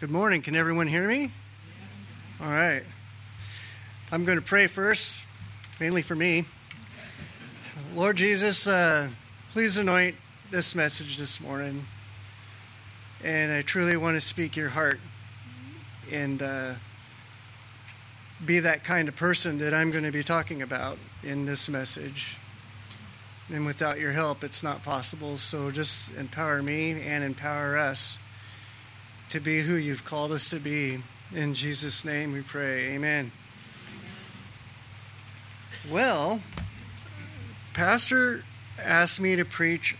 Good morning. Can everyone hear me? All right. I'm going to pray first, mainly for me. Lord Jesus, uh, please anoint this message this morning. And I truly want to speak your heart and uh, be that kind of person that I'm going to be talking about in this message. And without your help, it's not possible. So just empower me and empower us to be who you've called us to be. In Jesus' name we pray. Amen. Well, Pastor asked me to preach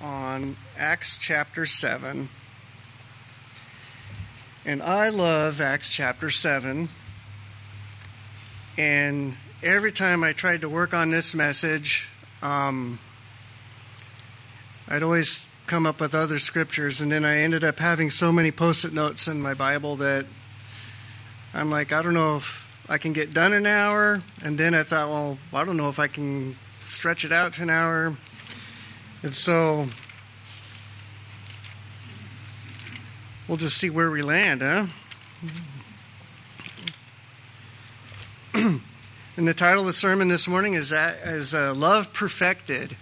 on Acts chapter 7. And I love Acts chapter 7. And every time I tried to work on this message, um, I'd always come up with other scriptures, and then I ended up having so many post it notes in my Bible that I'm like, I don't know if I can get done an hour. And then I thought, well, I don't know if I can stretch it out to an hour. And so we'll just see where we land, huh? And the title of the sermon this morning is, is uh, Love Perfected.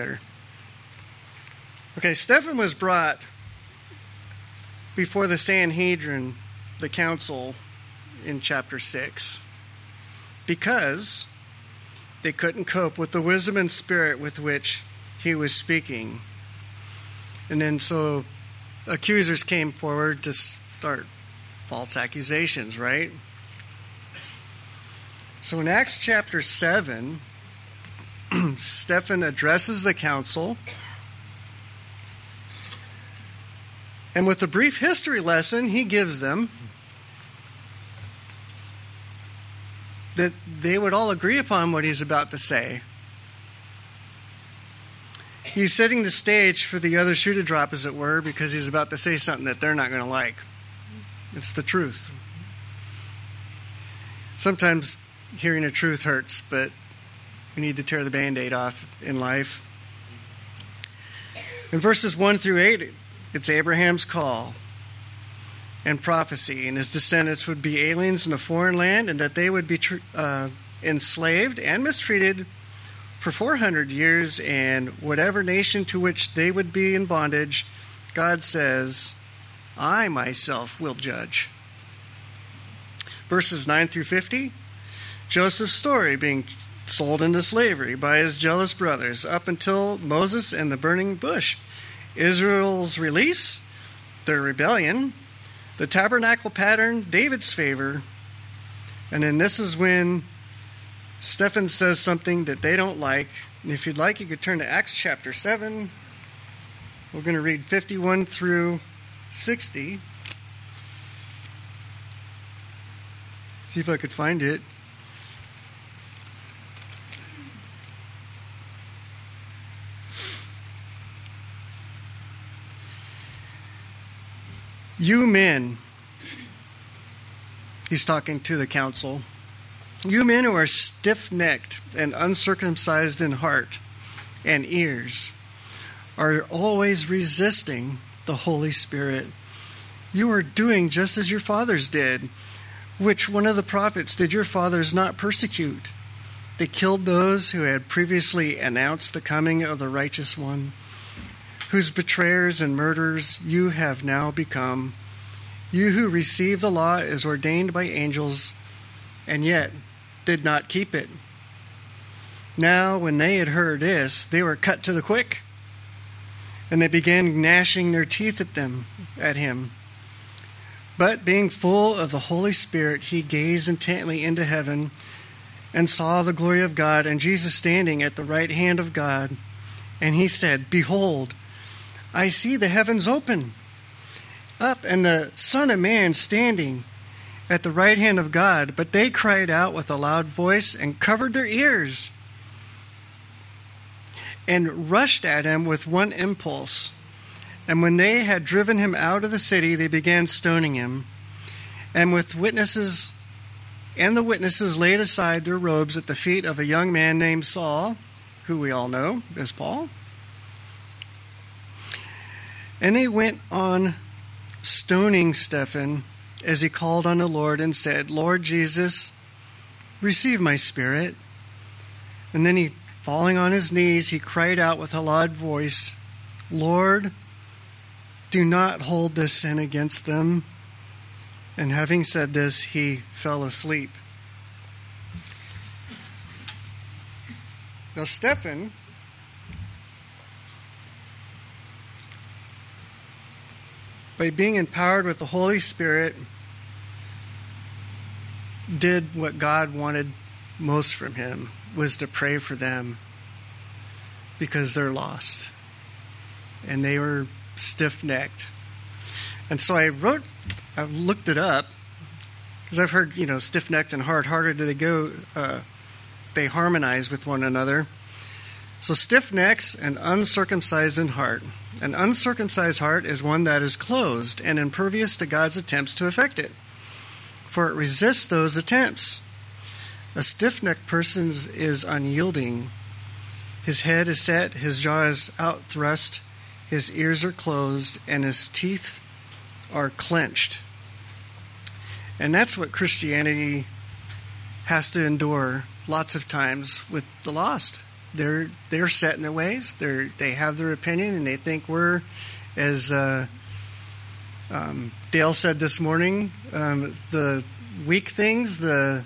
Better. Okay, Stephen was brought before the Sanhedrin, the council, in chapter 6, because they couldn't cope with the wisdom and spirit with which he was speaking. And then so accusers came forward to start false accusations, right? So in Acts chapter 7, Stephen addresses the council. And with a brief history lesson he gives them, that they would all agree upon what he's about to say. He's setting the stage for the other shoe to drop, as it were, because he's about to say something that they're not going to like. It's the truth. Sometimes hearing the truth hurts, but we need to tear the band aid off in life. In verses 1 through 8, it's Abraham's call and prophecy, and his descendants would be aliens in a foreign land, and that they would be uh, enslaved and mistreated for 400 years, and whatever nation to which they would be in bondage, God says, I myself will judge. Verses 9 through 50 Joseph's story being sold into slavery by his jealous brothers up until Moses and the burning bush. Israel's release, their rebellion, the tabernacle pattern, David's favor, and then this is when Stephen says something that they don't like. And if you'd like, you could turn to Acts chapter 7. We're going to read 51 through 60. See if I could find it. You men, he's talking to the council. You men who are stiff necked and uncircumcised in heart and ears are always resisting the Holy Spirit. You are doing just as your fathers did. Which one of the prophets did your fathers not persecute? They killed those who had previously announced the coming of the righteous one, whose betrayers and murderers you have now become. You who receive the law as ordained by angels, and yet did not keep it. Now, when they had heard this, they were cut to the quick, and they began gnashing their teeth at them, at him. But being full of the Holy Spirit, he gazed intently into heaven and saw the glory of God and Jesus standing at the right hand of God. And he said, Behold, I see the heavens open up and the Son of Man standing at the right hand of God, but they cried out with a loud voice and covered their ears and rushed at him with one impulse. And when they had driven him out of the city, they began stoning him. And with witnesses, and the witnesses laid aside their robes at the feet of a young man named Saul, who we all know as Paul. And they went on stoning Stephen as he called on the Lord and said, Lord Jesus, receive my spirit. And then he, falling on his knees, he cried out with a loud voice, Lord, do not hold this sin against them. And having said this, he fell asleep. Now, Stephen by being empowered with the Holy Spirit, did what God wanted most from him was to pray for them because they're lost and they were stiff-necked. And so I wrote I looked it up because I've heard, you know, stiff-necked and hard-hearted do they go uh, they harmonize with one another. So stiff necks and uncircumcised in heart. An uncircumcised heart is one that is closed and impervious to God's attempts to affect it, for it resists those attempts. A stiff necked person is unyielding. His head is set, his jaw is out thrust, his ears are closed, and his teeth are clenched. And that's what Christianity has to endure lots of times with the lost they're they're set in their ways. They they have their opinion, and they think we're as uh, um, Dale said this morning. Um, the weak things, the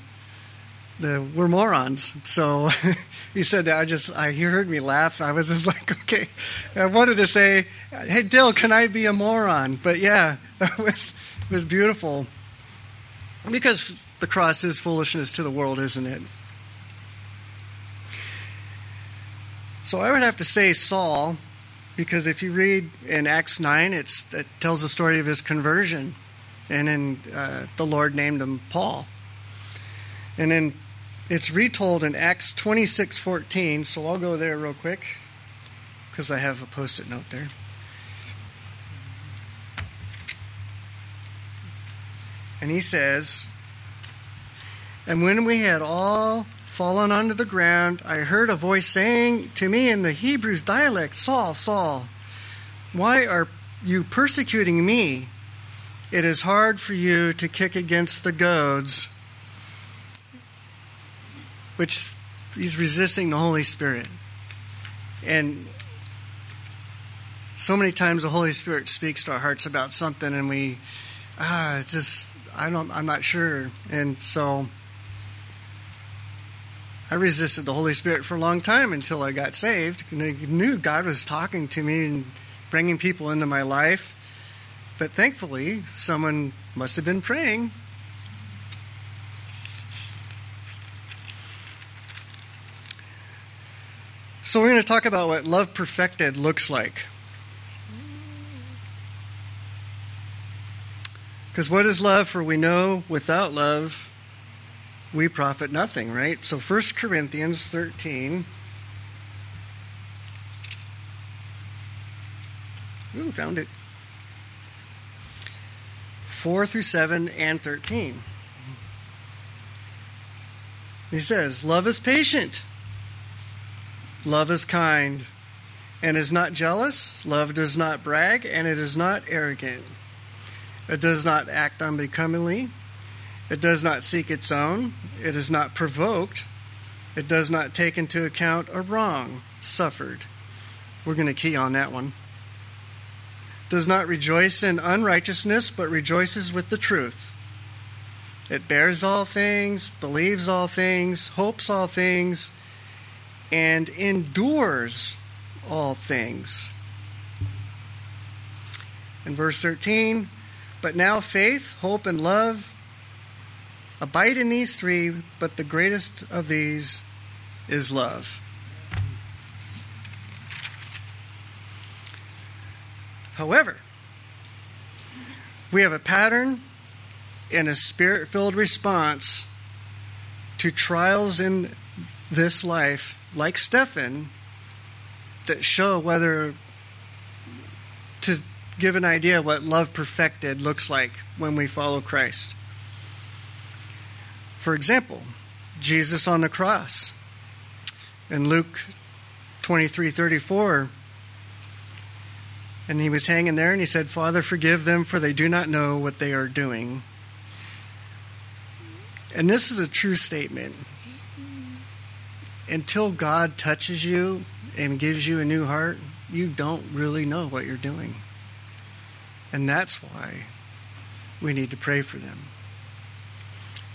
the we're morons. So he said that. I just I he heard me laugh. I was just like, okay. I wanted to say, hey Dale, can I be a moron? But yeah, it was it was beautiful because the cross is foolishness to the world, isn't it? So I would have to say Saul, because if you read in Acts 9, it tells the story of his conversion. And then uh, the Lord named him Paul. And then it's retold in Acts 26 14. So I'll go there real quick because I have a post it note there. And he says, And when we had all fallen onto the ground, I heard a voice saying to me in the Hebrew dialect, Saul, Saul, why are you persecuting me? It is hard for you to kick against the goads, which he's resisting the Holy Spirit. And so many times the Holy Spirit speaks to our hearts about something, and we, ah, it's just, I don't, I'm not sure. And so, I resisted the Holy Spirit for a long time until I got saved. And I knew God was talking to me and bringing people into my life. But thankfully, someone must have been praying. So, we're going to talk about what love perfected looks like. Because what is love? For we know without love, we profit nothing, right? So 1 Corinthians 13. Ooh, found it. 4 through 7 and 13. He says, Love is patient. Love is kind and is not jealous. Love does not brag and it is not arrogant. It does not act unbecomingly. It does not seek its own. It is not provoked. It does not take into account a wrong suffered. We're going to key on that one. Does not rejoice in unrighteousness, but rejoices with the truth. It bears all things, believes all things, hopes all things, and endures all things. In verse 13, but now faith, hope, and love Abide in these three, but the greatest of these is love. However, we have a pattern and a spirit filled response to trials in this life, like Stephen, that show whether to give an idea what love perfected looks like when we follow Christ. For example, Jesus on the cross. In Luke 23 34, And he was hanging there and he said, Father, forgive them, for they do not know what they are doing. And this is a true statement. Until God touches you and gives you a new heart, you don't really know what you're doing. And that's why we need to pray for them.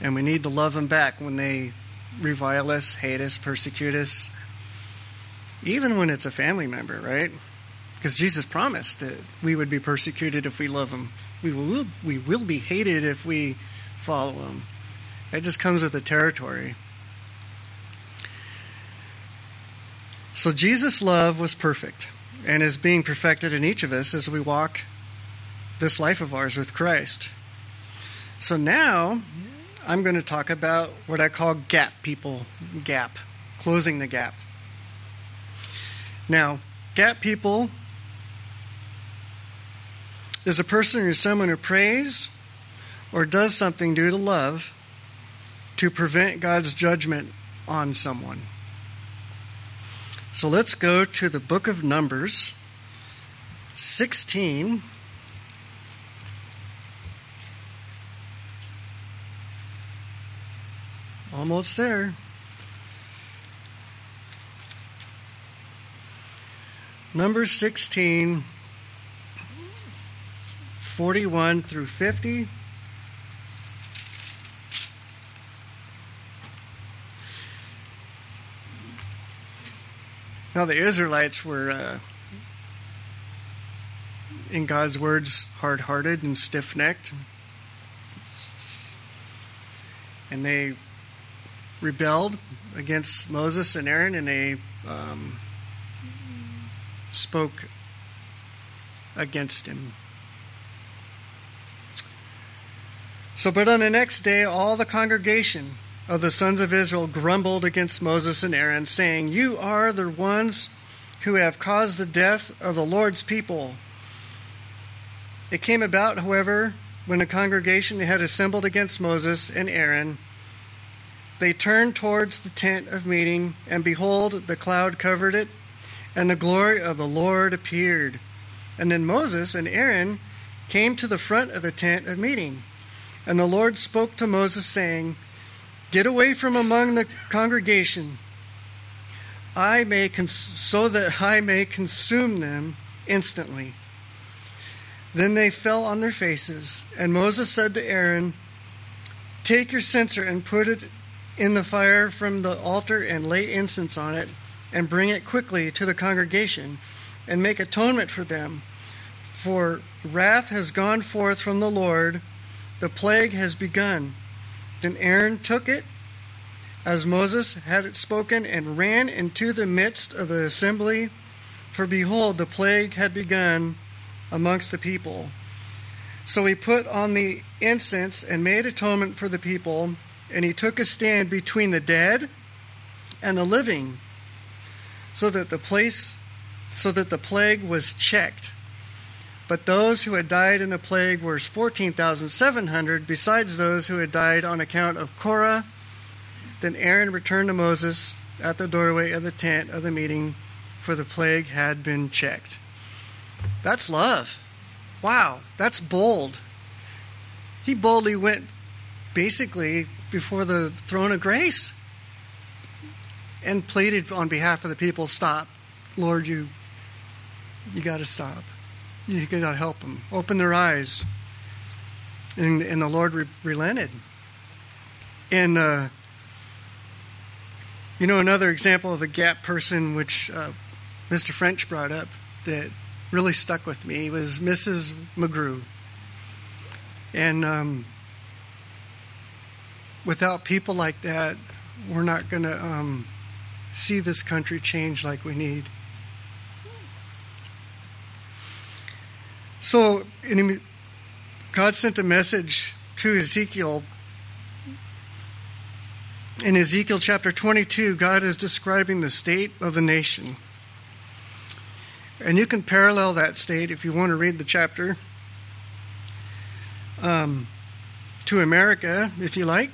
And we need to love them back when they revile us, hate us, persecute us, even when it's a family member, right? Because Jesus promised that we would be persecuted if we love him. We will, we will be hated if we follow him. That just comes with the territory. So Jesus' love was perfect and is being perfected in each of us as we walk this life of ours with Christ. So now I'm going to talk about what I call gap people, gap, closing the gap. Now, gap people is a person or someone who prays or does something due to love to prevent God's judgment on someone. So let's go to the book of Numbers 16. Almost there. Number 16, 41 through 50. Now, the Israelites were, uh, in God's words, hard hearted and stiff necked. And they rebelled against Moses and Aaron, and they um, spoke against him. So, but on the next day, all the congregation of the sons of Israel grumbled against Moses and Aaron, saying, You are the ones who have caused the death of the Lord's people. It came about, however, when the congregation had assembled against Moses and Aaron, they turned towards the tent of meeting, and behold, the cloud covered it, and the glory of the Lord appeared. And then Moses and Aaron came to the front of the tent of meeting. And the Lord spoke to Moses, saying, Get away from among the congregation, I may cons- so that I may consume them instantly. Then they fell on their faces, and Moses said to Aaron, Take your censer and put it in the fire from the altar and lay incense on it and bring it quickly to the congregation and make atonement for them. For wrath has gone forth from the Lord, the plague has begun. Then Aaron took it as Moses had it spoken and ran into the midst of the assembly. For behold, the plague had begun amongst the people. So he put on the incense and made atonement for the people and he took a stand between the dead and the living so that the place so that the plague was checked. But those who had died in the plague were 14,700 besides those who had died on account of Korah. Then Aaron returned to Moses at the doorway of the tent of the meeting for the plague had been checked. That's love. Wow that's bold. He boldly went basically before the throne of grace and pleaded on behalf of the people stop. Lord you you got to stop. You to help them. Open their eyes. And, and the lord re- relented. And uh, you know another example of a gap person which uh, mr french brought up that really stuck with me was mrs mcgrew. And um, without people like that, we're not going to um, see this country change like we need. So, God sent a message to Ezekiel. In Ezekiel chapter 22, God is describing the state of the nation. And you can parallel that state if you want to read the chapter um, to America, if you like.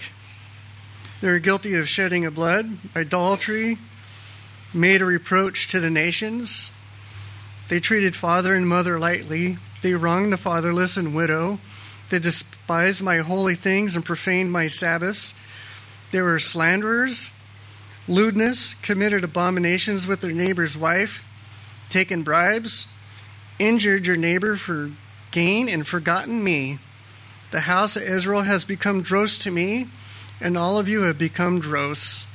They're guilty of shedding of blood, idolatry, made a reproach to the nations, They treated father and mother lightly. They wronged the fatherless and widow. They despised my holy things and profaned my Sabbaths. They were slanderers, lewdness, committed abominations with their neighbor's wife, taken bribes, injured your neighbor for gain, and forgotten me. The house of Israel has become dross to me, and all of you have become dross.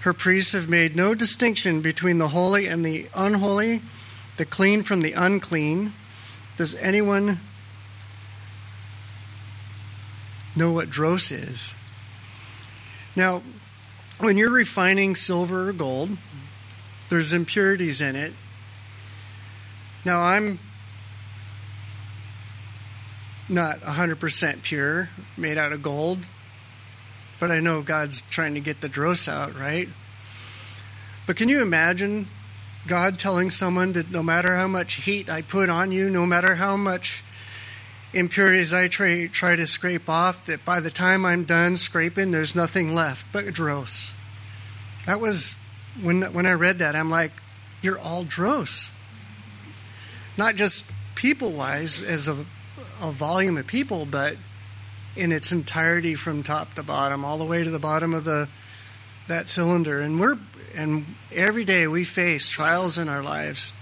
Her priests have made no distinction between the holy and the unholy, the clean from the unclean. Does anyone know what dross is? Now, when you're refining silver or gold, there's impurities in it. Now, I'm not 100% pure, made out of gold, but I know God's trying to get the dross out, right? But can you imagine God telling someone that no matter how much heat I put on you, no matter how much impurities I try, try to scrape off, that by the time I'm done scraping, there's nothing left but dross? That was, when, when I read that, I'm like, you're all dross. Not just people wise, as a, a volume of people, but in its entirety from top to bottom, all the way to the bottom of the that cylinder. And we're and every day we face trials in our lives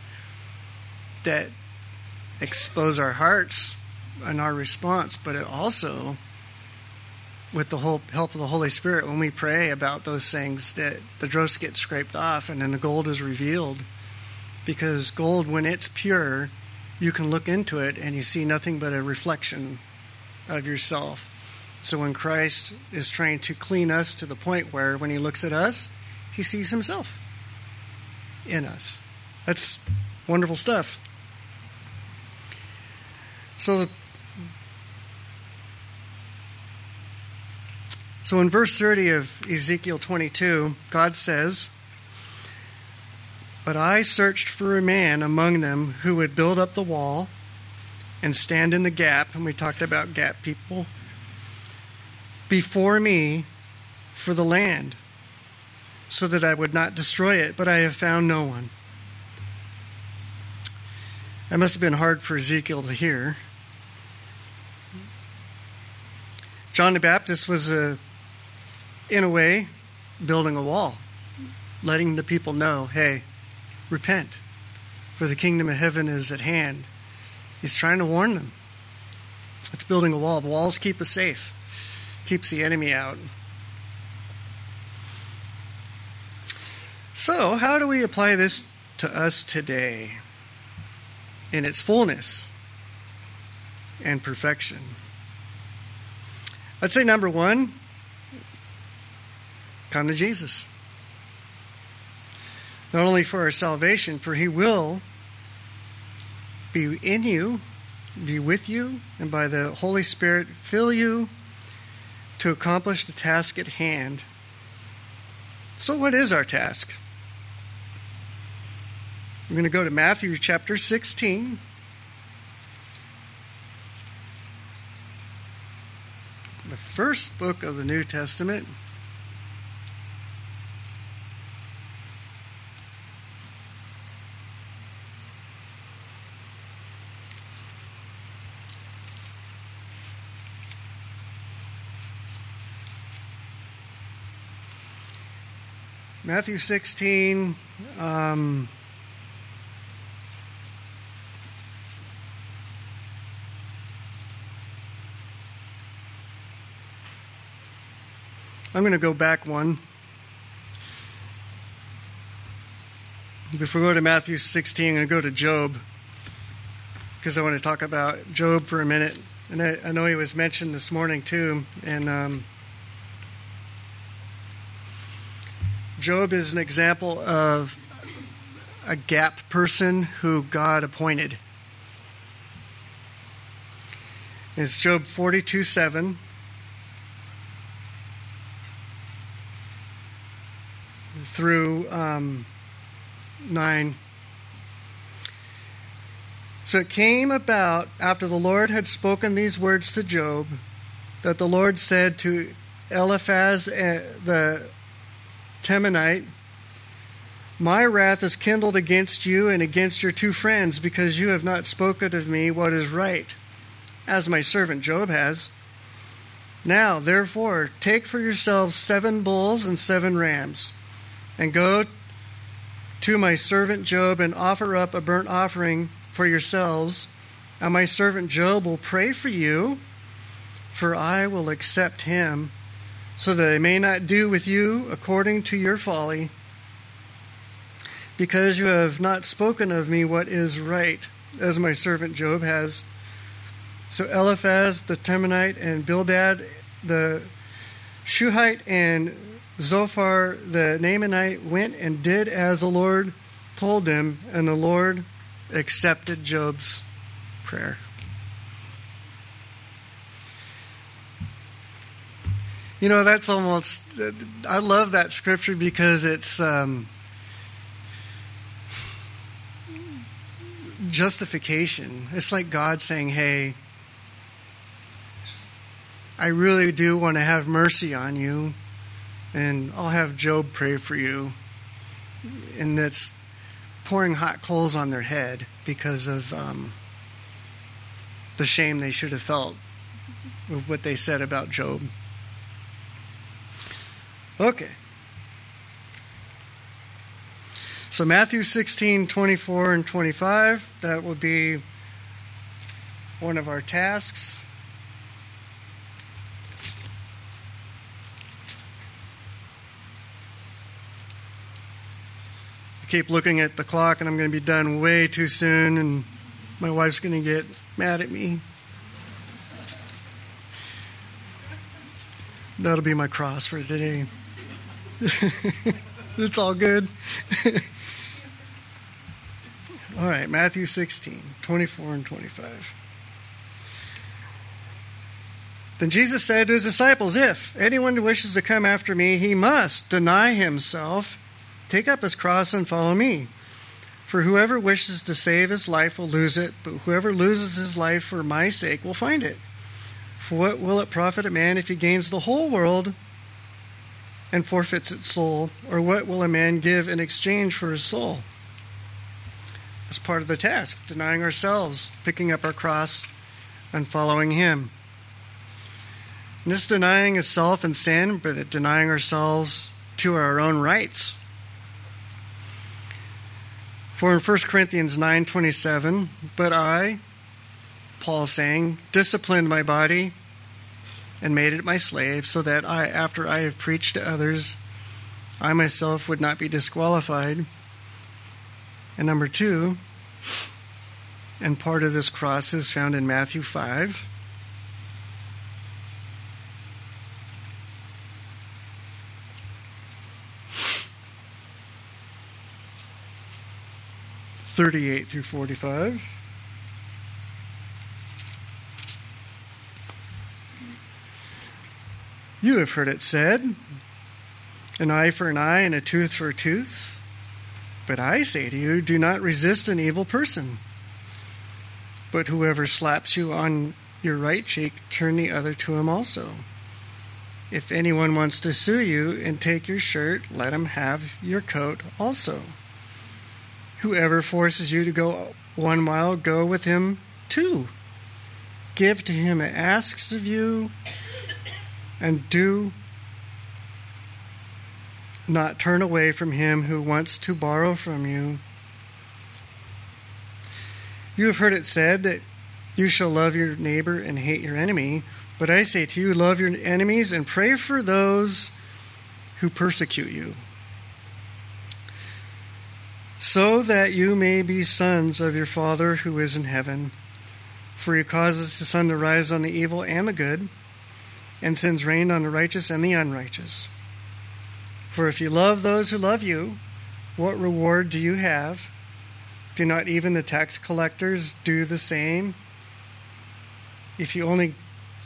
that expose our hearts and our response, but it also with the whole help of the Holy Spirit, when we pray about those things, that the dross gets scraped off and then the gold is revealed. Because gold, when it's pure, you can look into it and you see nothing but a reflection of yourself. So when Christ is trying to clean us to the point where when he looks at us, he sees himself in us. That's wonderful stuff. So So in verse 30 of Ezekiel 22, God says, But I searched for a man among them who would build up the wall and stand in the gap, and we talked about gap people, before me for the land, so that I would not destroy it, but I have found no one. That must have been hard for Ezekiel to hear. John the Baptist was a in a way, building a wall, letting the people know, hey, repent, for the kingdom of heaven is at hand. He's trying to warn them. It's building a wall. The walls keep us safe, keeps the enemy out. So, how do we apply this to us today in its fullness and perfection? I'd say number one, Come to Jesus. Not only for our salvation, for He will be in you, be with you, and by the Holy Spirit fill you to accomplish the task at hand. So, what is our task? We're going to go to Matthew chapter 16. The first book of the New Testament. Matthew 16. Um, I'm going to go back one. Before we go to Matthew 16, I'm going to go to Job because I want to talk about Job for a minute. And I, I know he was mentioned this morning too. And um, Job is an example of a gap person who God appointed. It's Job 42 7. Through um, 9. So it came about after the Lord had spoken these words to Job that the Lord said to Eliphaz, uh, the Temanite, My wrath is kindled against you and against your two friends, because you have not spoken of me what is right, as my servant Job has. Now, therefore, take for yourselves seven bulls and seven rams, and go to my servant Job and offer up a burnt offering for yourselves. And my servant Job will pray for you, for I will accept him, so that I may not do with you according to your folly, because you have not spoken of me what is right, as my servant Job has. So Eliphaz the Temanite and Bildad the Shuhite and Zophar the Naamanite went and did as the Lord told them, and the Lord accepted Job's prayer. You know, that's almost, I love that scripture because it's um, justification. It's like God saying, hey, I really do want to have mercy on you and I'll have Job pray for you. And that's pouring hot coals on their head because of um, the shame they should have felt with what they said about Job. Okay. So Matthew 16, 24 and 25, that will be one of our tasks. I keep looking at the clock and I'm going to be done way too soon and my wife's going to get mad at me. That'll be my cross for today. it's all good. all right, Matthew 16, 24 and 25. Then Jesus said to his disciples, If anyone wishes to come after me, he must deny himself Take up his cross and follow me. For whoever wishes to save his life will lose it, but whoever loses his life for my sake will find it. For what will it profit a man if he gains the whole world and forfeits its soul? Or what will a man give in exchange for his soul? That's part of the task, denying ourselves, picking up our cross, and following him. And this denying is self and sin, but denying ourselves to our own rights for in 1 Corinthians 9:27, but I, Paul saying, disciplined my body and made it my slave, so that I, after I have preached to others, I myself would not be disqualified. And number two, and part of this cross is found in Matthew 5. 38 through 45. You have heard it said, an eye for an eye and a tooth for a tooth. But I say to you, do not resist an evil person. But whoever slaps you on your right cheek, turn the other to him also. If anyone wants to sue you and take your shirt, let him have your coat also. Whoever forces you to go one mile, go with him two. Give to him that asks of you, and do not turn away from him who wants to borrow from you. You have heard it said that you shall love your neighbor and hate your enemy. But I say to you, love your enemies and pray for those who persecute you so that you may be sons of your Father who is in heaven. For he causes the sun to rise on the evil and the good, and sends rain on the righteous and the unrighteous. For if you love those who love you, what reward do you have? Do not even the tax collectors do the same? If you only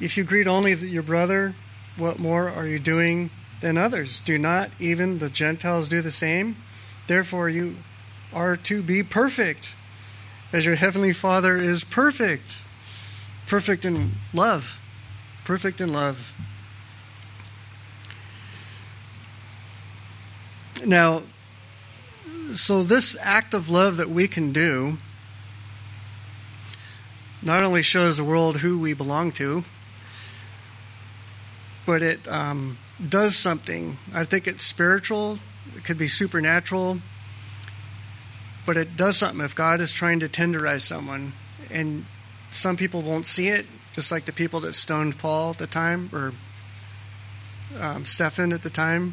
if you greet only your brother, what more are you doing than others? Do not even the Gentiles do the same? Therefore you are to be perfect, as your heavenly Father is perfect. Perfect in love. Perfect in love. Now, so, this act of love that we can do not only shows the world who we belong to, but it um, does something. I think it's spiritual, it could be supernatural, but it does something if God is trying to tenderize someone. And some people won't see it, just like the people that stoned Paul at the time, or um, Stephen at the time.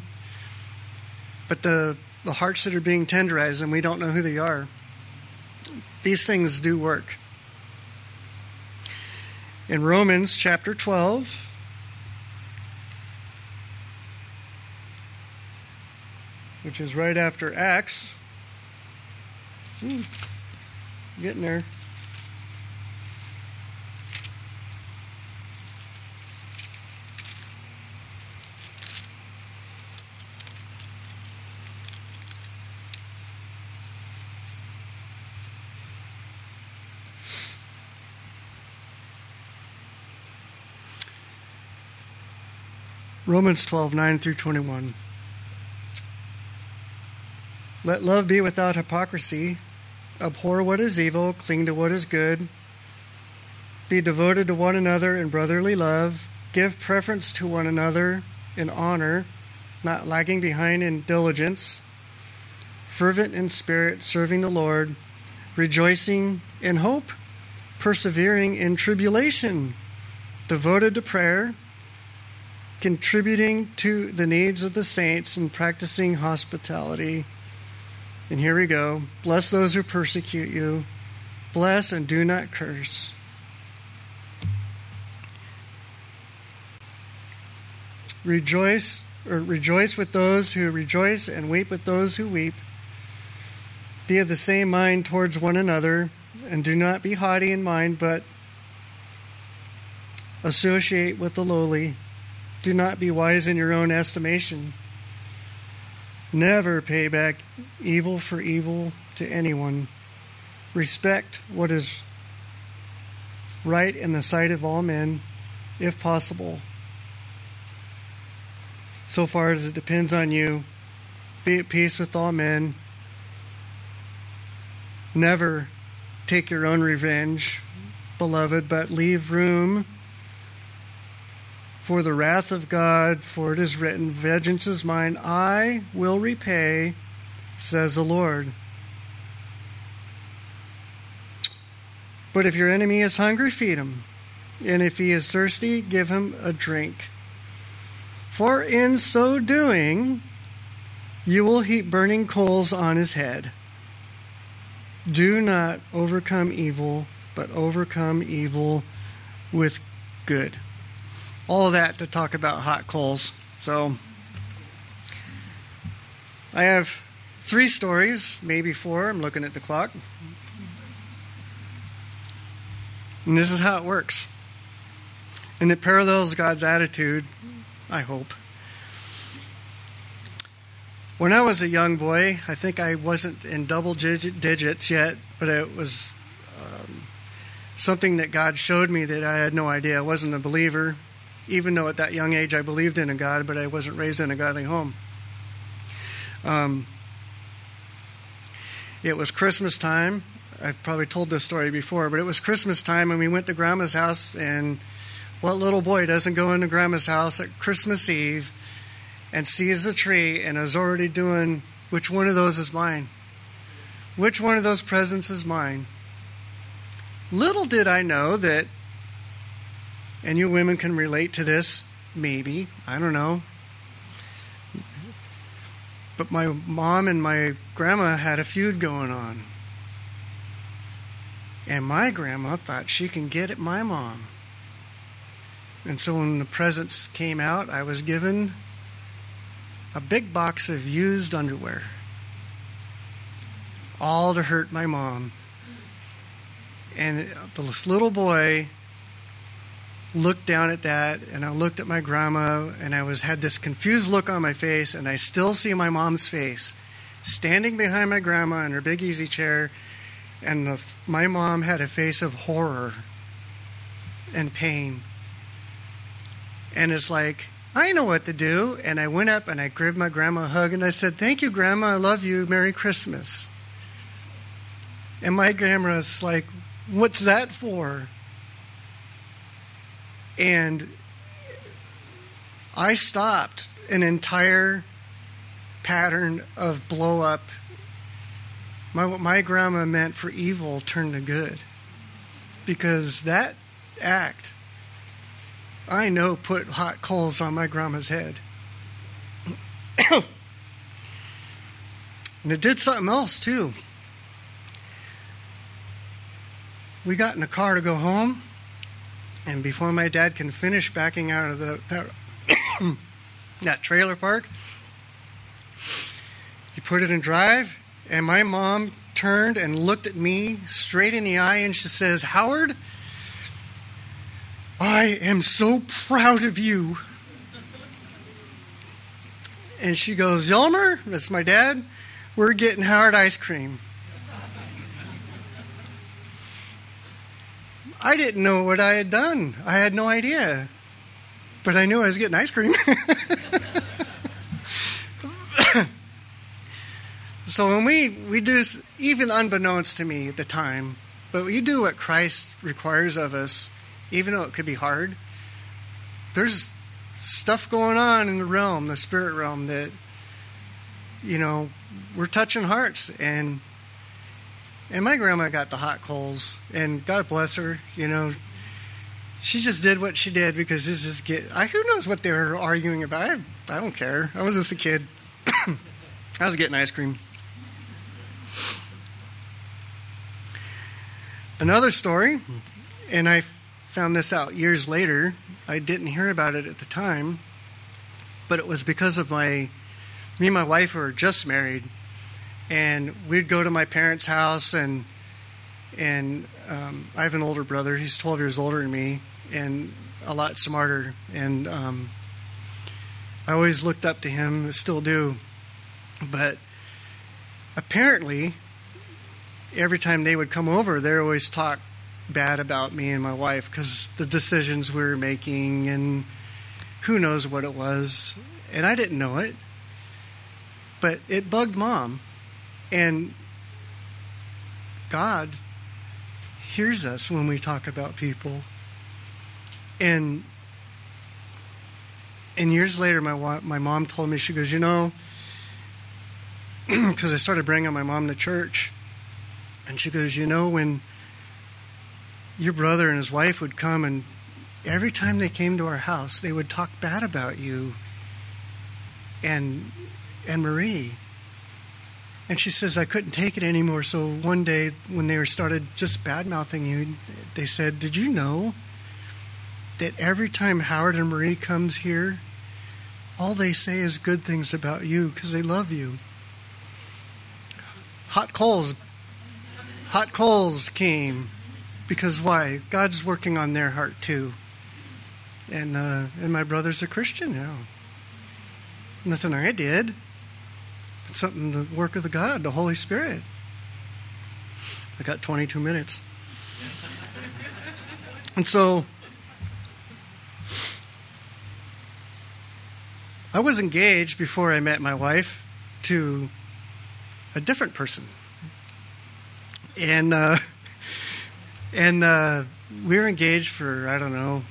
But the, the hearts that are being tenderized, and we don't know who they are, these things do work. In Romans chapter 12, which is right after Acts, hmm, getting there. Romans 12, 9 through 21. Let love be without hypocrisy. Abhor what is evil, cling to what is good. Be devoted to one another in brotherly love. Give preference to one another in honor, not lagging behind in diligence. Fervent in spirit, serving the Lord. Rejoicing in hope. Persevering in tribulation. Devoted to prayer contributing to the needs of the saints and practicing hospitality. And here we go. Bless those who persecute you. Bless and do not curse. Rejoice or rejoice with those who rejoice and weep with those who weep. Be of the same mind towards one another, and do not be haughty in mind, but associate with the lowly. Do not be wise in your own estimation. Never pay back evil for evil to anyone. Respect what is right in the sight of all men, if possible. So far as it depends on you, be at peace with all men. Never take your own revenge, beloved, but leave room for the wrath of God, for it is written, Vengeance is mine, I will repay, says the Lord. But if your enemy is hungry, feed him. And if he is thirsty, give him a drink. For in so doing, you will heap burning coals on his head. Do not overcome evil, but overcome evil with good all that to talk about hot coals. So I have three stories, maybe four. I'm looking at the clock. And this is how it works. And it parallels God's attitude, I hope. When I was a young boy, I think I wasn't in double digits yet, but it was um, something that God showed me that I had no idea. I wasn't a believer even though at that young age I believed in a God, but I wasn't raised in a godly home. Um, it was Christmas time. I've probably told this story before, but it was Christmas time and we went to Grandma's house. And what little boy doesn't go into Grandma's house at Christmas Eve and sees the tree and is already doing which one of those is mine? Which one of those presents is mine? Little did I know that and you women can relate to this, maybe. I don't know. But my mom and my grandma had a feud going on. And my grandma thought she can get at my mom. And so when the presents came out, I was given a big box of used underwear. All to hurt my mom. And this little boy looked down at that and I looked at my grandma and I was had this confused look on my face and I still see my mom's face standing behind my grandma in her big easy chair and the, my mom had a face of horror and pain and it's like I know what to do. And I went up and I gave my grandma a hug and I said, Thank you, Grandma. I love you. Merry Christmas. And my grandma's like, What's that for? And I stopped an entire pattern of blow up. My, my grandma meant for evil turned to good. Because that act, I know, put hot coals on my grandma's head. and it did something else, too. We got in the car to go home, and before my dad can finish backing out of the that, that trailer park, he put it in drive, and my mom turned and looked at me straight in the eye, and she says, "Howard, I am so proud of you." And she goes, Yelmer, that's my dad, we're getting Howard ice cream. I didn't know what I had done. I had no idea. But I knew I was getting ice cream. so when we, we do, even unbeknownst to me at the time, but we do what Christ requires of us, even though it could be hard, there's stuff going on in the realm, the spirit realm, that, you know, we're touching hearts. And and my grandma got the hot coals, and God bless her, you know, she just did what she did because this is get. I, who knows what they were arguing about? I, I don't care. I was just a kid. I was getting ice cream. Another story, and I found this out years later. I didn't hear about it at the time, but it was because of my me and my wife were just married, and we'd go to my parents' house and and um, I have an older brother. He's 12 years older than me and a lot smarter. And um, I always looked up to him, still do. But apparently, every time they would come over, they always talk bad about me and my wife because the decisions we were making and who knows what it was. And I didn't know it. But it bugged mom. And God hears us when we talk about people. And and years later, my my mom told me she goes, you know, because I started bringing my mom to church, and she goes, you know, when your brother and his wife would come, and every time they came to our house, they would talk bad about you and and Marie. And she says, I couldn't take it anymore. So one day, when they started just bad mouthing you, they said, Did you know that every time Howard and Marie comes here, all they say is good things about you because they love you? Hot coals, hot coals came because why? God's working on their heart too. And uh, and my brother's a Christian now. Nothing I did. It's something the work of the God, the Holy Spirit. I got 22 minutes. and so I was engaged before I met my wife to a different person. And uh, and uh, we were engaged for I don't know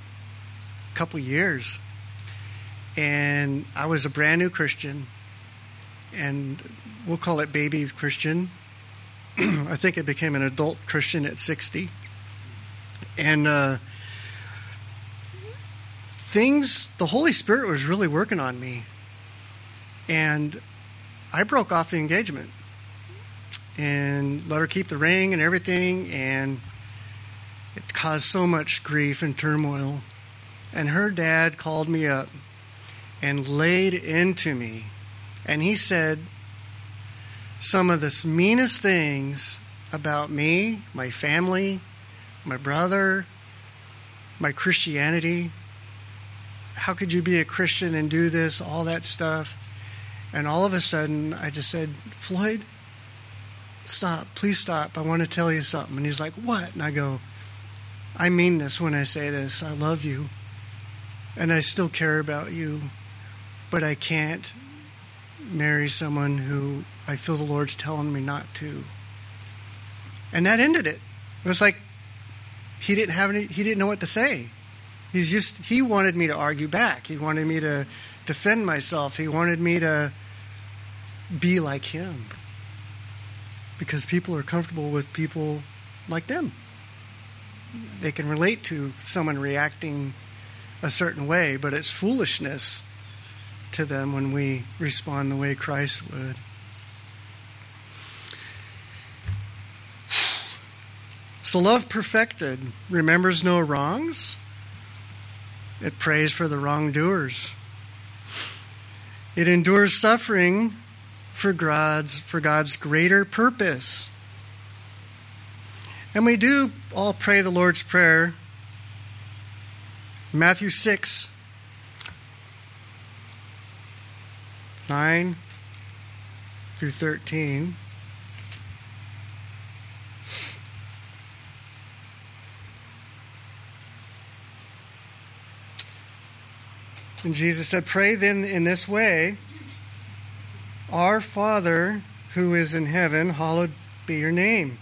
a couple years. And I was a brand new Christian and we'll call it baby Christian. I think it became an adult Christian at 60. And uh, things, the Holy Spirit was really working on me. And I broke off the engagement and let her keep the ring and everything. And it caused so much grief and turmoil. And her dad called me up and laid into me and he said some of the meanest things about me, my family, my brother, my Christianity. How could you be a Christian and do this, all that stuff? And all of a sudden, I just said, Floyd, stop, please stop. I want to tell you something. And he's like, What? And I go, I mean this when I say this. I love you. and I still care about you, but I can't marry someone who I feel the Lord's telling me not to. And that ended it. It was like he didn't have any he didn't know what to say. He's just he wanted me to argue back. He wanted me to defend myself. He wanted me to be like him. Because people are comfortable with people like them. They can relate to someone reacting a certain way, but it's foolishness to them when we respond the way Christ would. So, love perfected remembers no wrongs, it prays for the wrongdoers. It endures suffering for God's, for God's greater purpose. And we do all pray the Lord's Prayer. Matthew 6, 9 through 13. And Jesus said, Pray then in this way Our Father who is in heaven, hallowed be your name.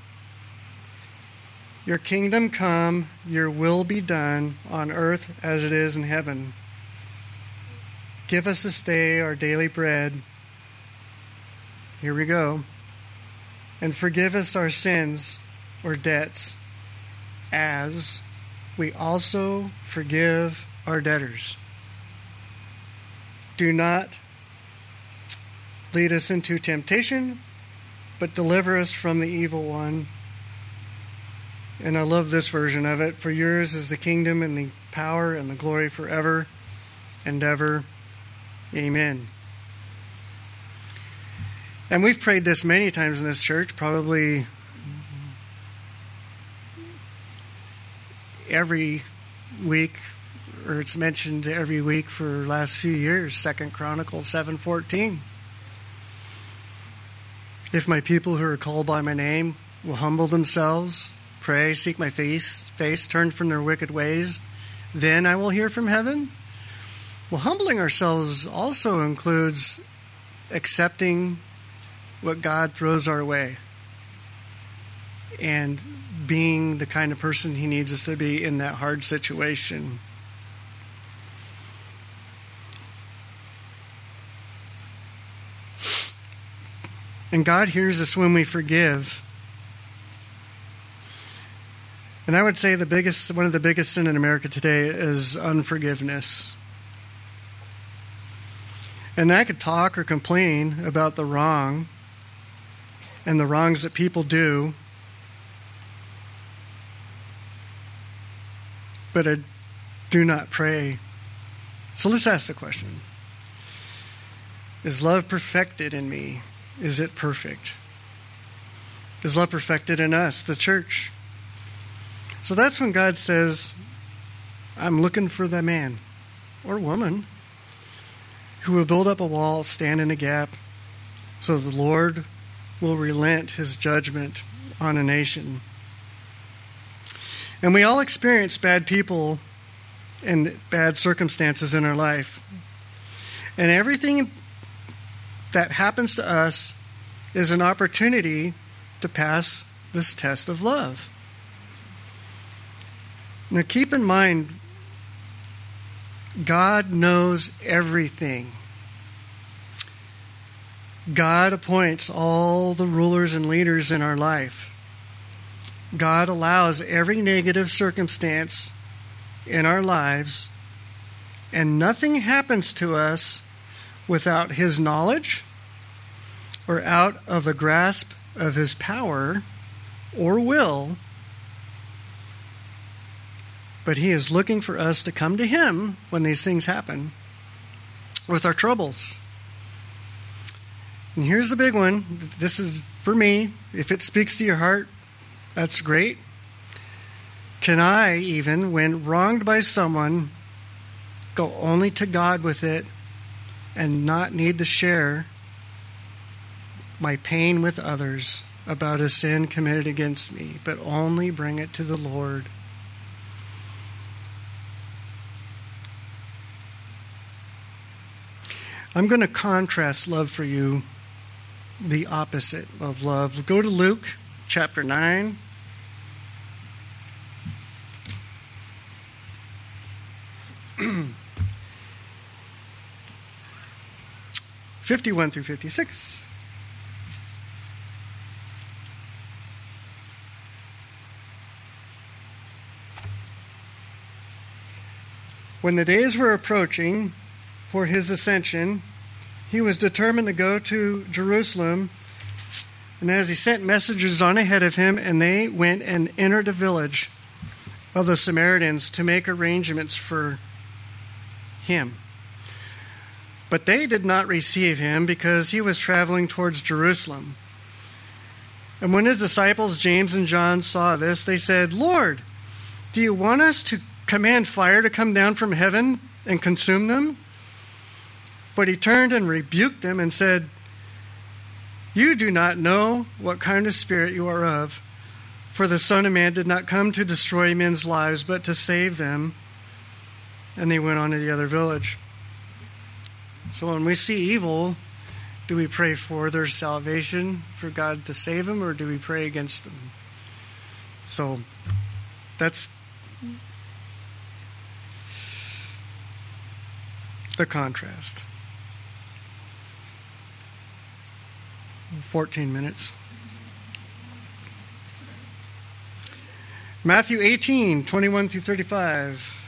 Your kingdom come, your will be done on earth as it is in heaven. Give us this day our daily bread. Here we go. And forgive us our sins or debts as we also forgive our debtors. Do not lead us into temptation, but deliver us from the evil one. And I love this version of it. For yours is the kingdom and the power and the glory forever and ever. Amen. And we've prayed this many times in this church, probably every week or it's mentioned every week for last few years, Second Chronicles 7:14. If my people who are called by my name will humble themselves, pray, seek my face, face, turn from their wicked ways, then I will hear from heaven. Well, humbling ourselves also includes accepting what God throws our way and being the kind of person He needs us to be in that hard situation. And God hears us when we forgive. And I would say the biggest, one of the biggest sin in America today is unforgiveness. And I could talk or complain about the wrong and the wrongs that people do, but I do not pray. So let's ask the question Is love perfected in me? Is it perfect? Is love perfected in us, the church? So that's when God says, I'm looking for the man or woman who will build up a wall, stand in a gap, so the Lord will relent his judgment on a nation. And we all experience bad people and bad circumstances in our life. And everything that happens to us is an opportunity to pass this test of love. Now, keep in mind, God knows everything. God appoints all the rulers and leaders in our life. God allows every negative circumstance in our lives, and nothing happens to us without his knowledge or out of the grasp of his power or will, but he is looking for us to come to him when these things happen with our troubles. And here's the big one. This is for me. If it speaks to your heart, that's great. Can I, even when wronged by someone, go only to God with it and not need to share my pain with others about a sin committed against me, but only bring it to the Lord. I'm going to contrast love for you, the opposite of love. Go to Luke chapter 9. Fifty-one through fifty-six. When the days were approaching for his ascension, he was determined to go to Jerusalem. And as he sent messengers on ahead of him, and they went and entered a village of the Samaritans to make arrangements for him. But they did not receive him because he was traveling towards Jerusalem. And when his disciples, James and John, saw this, they said, Lord, do you want us to command fire to come down from heaven and consume them? But he turned and rebuked them and said, You do not know what kind of spirit you are of, for the Son of Man did not come to destroy men's lives, but to save them. And they went on to the other village. So when we see evil, do we pray for their salvation, for God to save them, or do we pray against them? So that's the contrast. 14 minutes. Matthew 18, 21 through 35.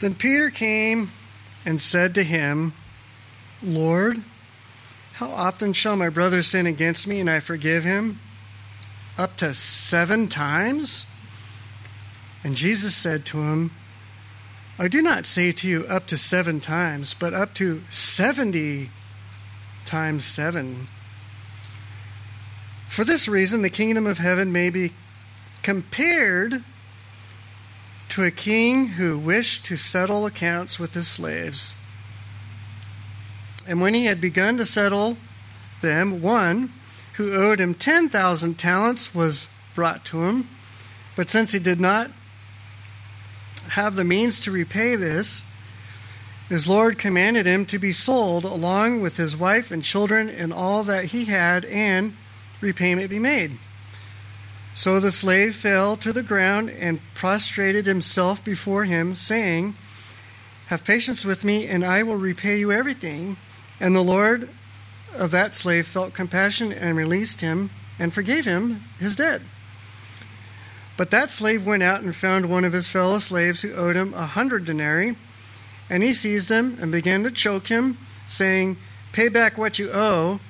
Then Peter came and said to him, Lord, how often shall my brother sin against me and I forgive him? Up to seven times? And Jesus said to him, I do not say to you up to seven times, but up to seventy times seven. For this reason, the kingdom of heaven may be compared to a king who wished to settle accounts with his slaves. And when he had begun to settle them, one who owed him 10,000 talents was brought to him. But since he did not have the means to repay this, his Lord commanded him to be sold along with his wife and children and all that he had, and repayment be made. So the slave fell to the ground and prostrated himself before him, saying, Have patience with me, and I will repay you everything. And the Lord of that slave felt compassion and released him and forgave him his debt. But that slave went out and found one of his fellow slaves who owed him a hundred denarii. And he seized him and began to choke him, saying, Pay back what you owe.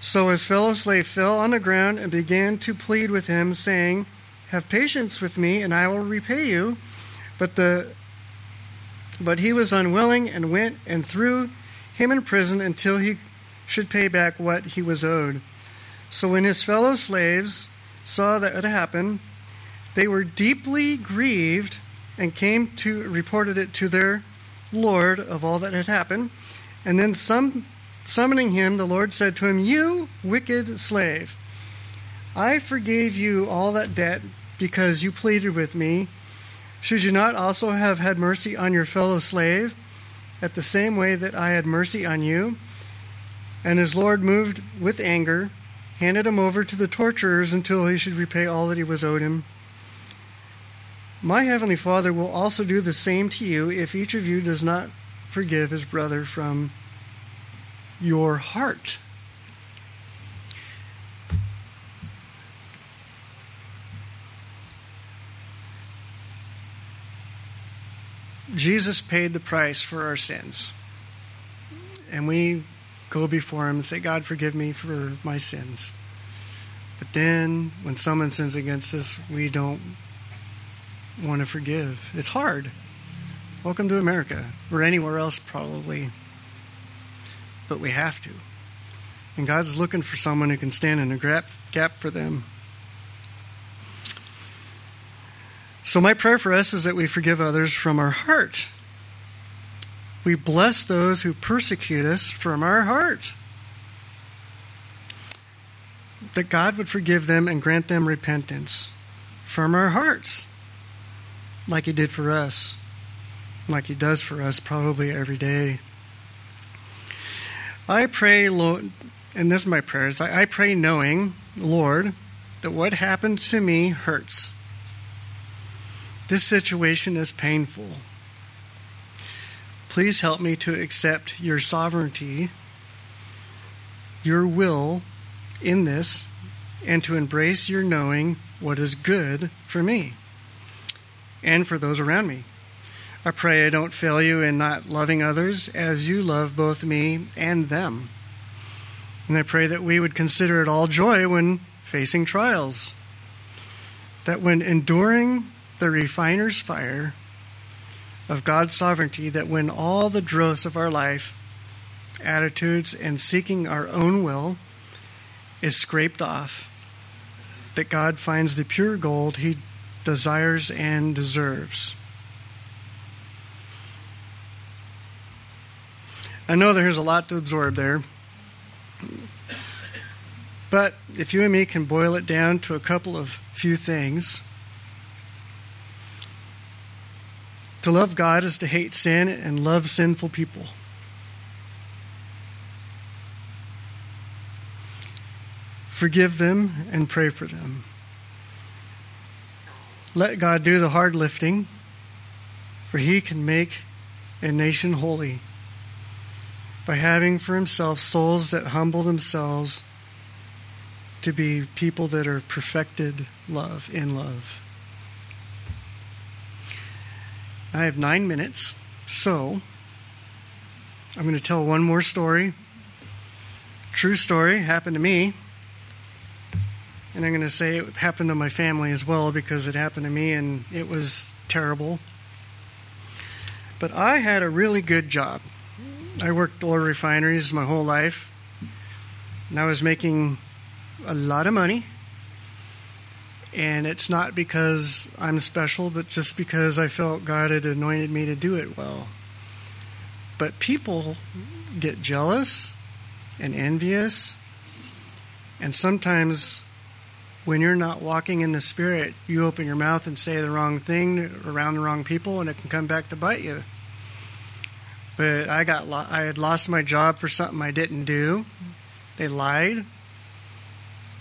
So his fellow slave fell on the ground and began to plead with him, saying, Have patience with me, and I will repay you. But the but he was unwilling and went and threw him in prison until he should pay back what he was owed. So when his fellow slaves saw that it happened, they were deeply grieved and came to reported it to their lord of all that had happened. And then some Summoning him, the Lord said to him, You wicked slave, I forgave you all that debt because you pleaded with me. Should you not also have had mercy on your fellow slave, at the same way that I had mercy on you? And his Lord, moved with anger, handed him over to the torturers until he should repay all that he was owed him. My heavenly Father will also do the same to you if each of you does not forgive his brother from your heart. Jesus paid the price for our sins. And we go before Him and say, God, forgive me for my sins. But then, when someone sins against us, we don't want to forgive. It's hard. Welcome to America, or anywhere else, probably but we have to. And God's looking for someone who can stand in a gap, gap for them. So, my prayer for us is that we forgive others from our heart. We bless those who persecute us from our heart. That God would forgive them and grant them repentance from our hearts, like He did for us, like He does for us probably every day. I pray, Lord, and this is my prayers, I pray knowing, Lord, that what happened to me hurts. This situation is painful. Please help me to accept your sovereignty, your will in this, and to embrace your knowing what is good for me and for those around me. I pray I don't fail you in not loving others as you love both me and them. And I pray that we would consider it all joy when facing trials. That when enduring the refiner's fire of God's sovereignty, that when all the dross of our life, attitudes, and seeking our own will is scraped off, that God finds the pure gold he desires and deserves. I know there's a lot to absorb there. But if you and me can boil it down to a couple of few things, to love God is to hate sin and love sinful people. Forgive them and pray for them. Let God do the hard lifting, for he can make a nation holy by having for himself souls that humble themselves to be people that are perfected love in love. I have nine minutes, so I'm going to tell one more story. True story, happened to me. And I'm going to say it happened to my family as well because it happened to me and it was terrible. But I had a really good job. I worked oil refineries my whole life, and I was making a lot of money. And it's not because I'm special, but just because I felt God had anointed me to do it well. But people get jealous and envious, and sometimes when you're not walking in the Spirit, you open your mouth and say the wrong thing around the wrong people, and it can come back to bite you. But I got I had lost my job for something I didn't do. They lied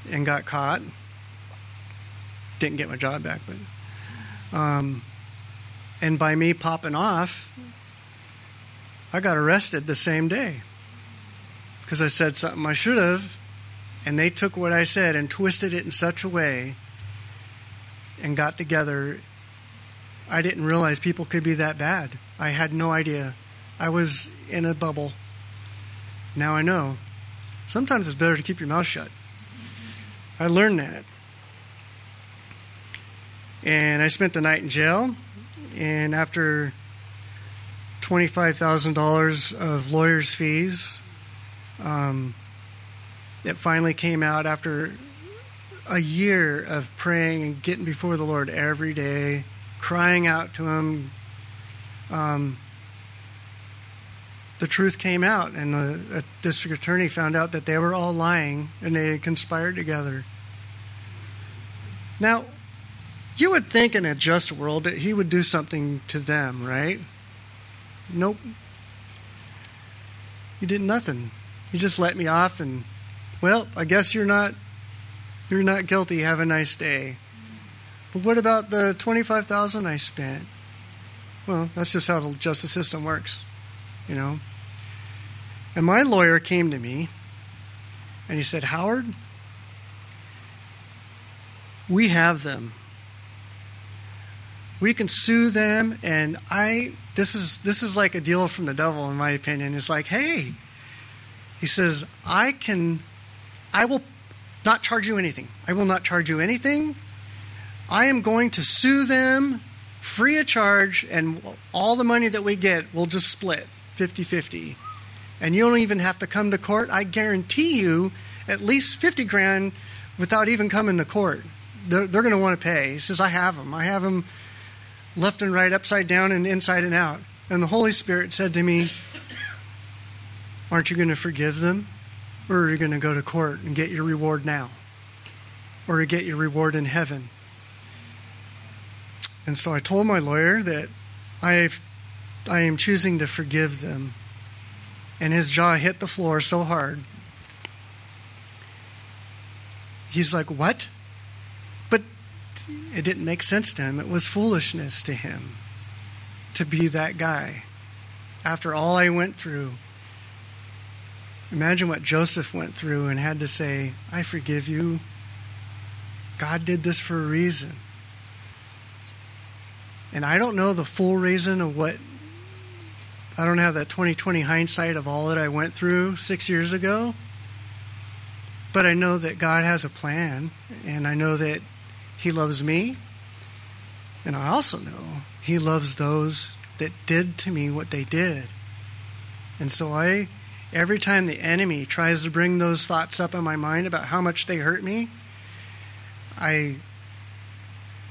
and got caught. Didn't get my job back, but um, and by me popping off, I got arrested the same day because I said something I should have, and they took what I said and twisted it in such a way and got together. I didn't realize people could be that bad. I had no idea. I was in a bubble. Now I know. Sometimes it's better to keep your mouth shut. I learned that. And I spent the night in jail. And after $25,000 of lawyer's fees, um, it finally came out after a year of praying and getting before the Lord every day, crying out to Him. Um, the truth came out, and the district attorney found out that they were all lying and they had conspired together. Now, you would think in a just world that he would do something to them, right? Nope. He did nothing. He just let me off and well, I guess you're not you're not guilty. Have a nice day. But what about the 25,000 I spent? Well, that's just how the justice system works, you know. And my lawyer came to me and he said, Howard, we have them. We can sue them and I this is this is like a deal from the devil in my opinion. It's like, hey, he says, I can I will not charge you anything. I will not charge you anything. I am going to sue them free of charge, and all the money that we get, we'll just split 50 50 and you don't even have to come to court, I guarantee you at least 50 grand without even coming to court. They're, they're going to want to pay. He says, I have them. I have them left and right, upside down, and inside and out. And the Holy Spirit said to me, Aren't you going to forgive them? Or are you going to go to court and get your reward now? Or to get your reward in heaven? And so I told my lawyer that I, I am choosing to forgive them. And his jaw hit the floor so hard. He's like, What? But it didn't make sense to him. It was foolishness to him to be that guy. After all I went through, imagine what Joseph went through and had to say, I forgive you. God did this for a reason. And I don't know the full reason of what, I don't have that 2020 hindsight of all that I went through six years ago. But I know that God has a plan, and I know that He loves me. And I also know He loves those that did to me what they did. And so I, every time the enemy tries to bring those thoughts up in my mind about how much they hurt me, I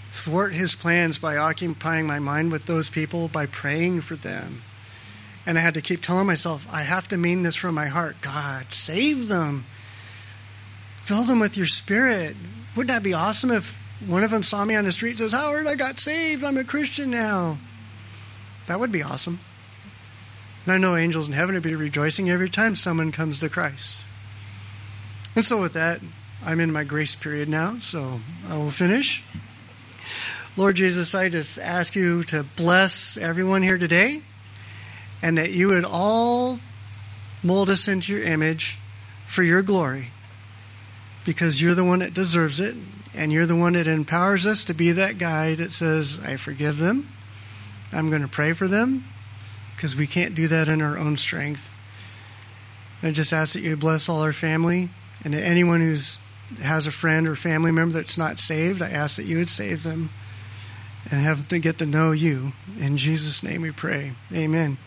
thwart his plans by occupying my mind with those people, by praying for them. And I had to keep telling myself, I have to mean this from my heart. God, save them. Fill them with your spirit. Wouldn't that be awesome if one of them saw me on the street and says, Howard, I got saved. I'm a Christian now. That would be awesome. And I know angels in heaven would be rejoicing every time someone comes to Christ. And so, with that, I'm in my grace period now, so I will finish. Lord Jesus, I just ask you to bless everyone here today and that you would all mold us into your image for your glory because you're the one that deserves it, and you're the one that empowers us to be that guy that says, I forgive them, I'm going to pray for them, because we can't do that in our own strength. I just ask that you bless all our family, and that anyone who's has a friend or family member that's not saved, I ask that you would save them and have them get to know you. In Jesus' name we pray. Amen.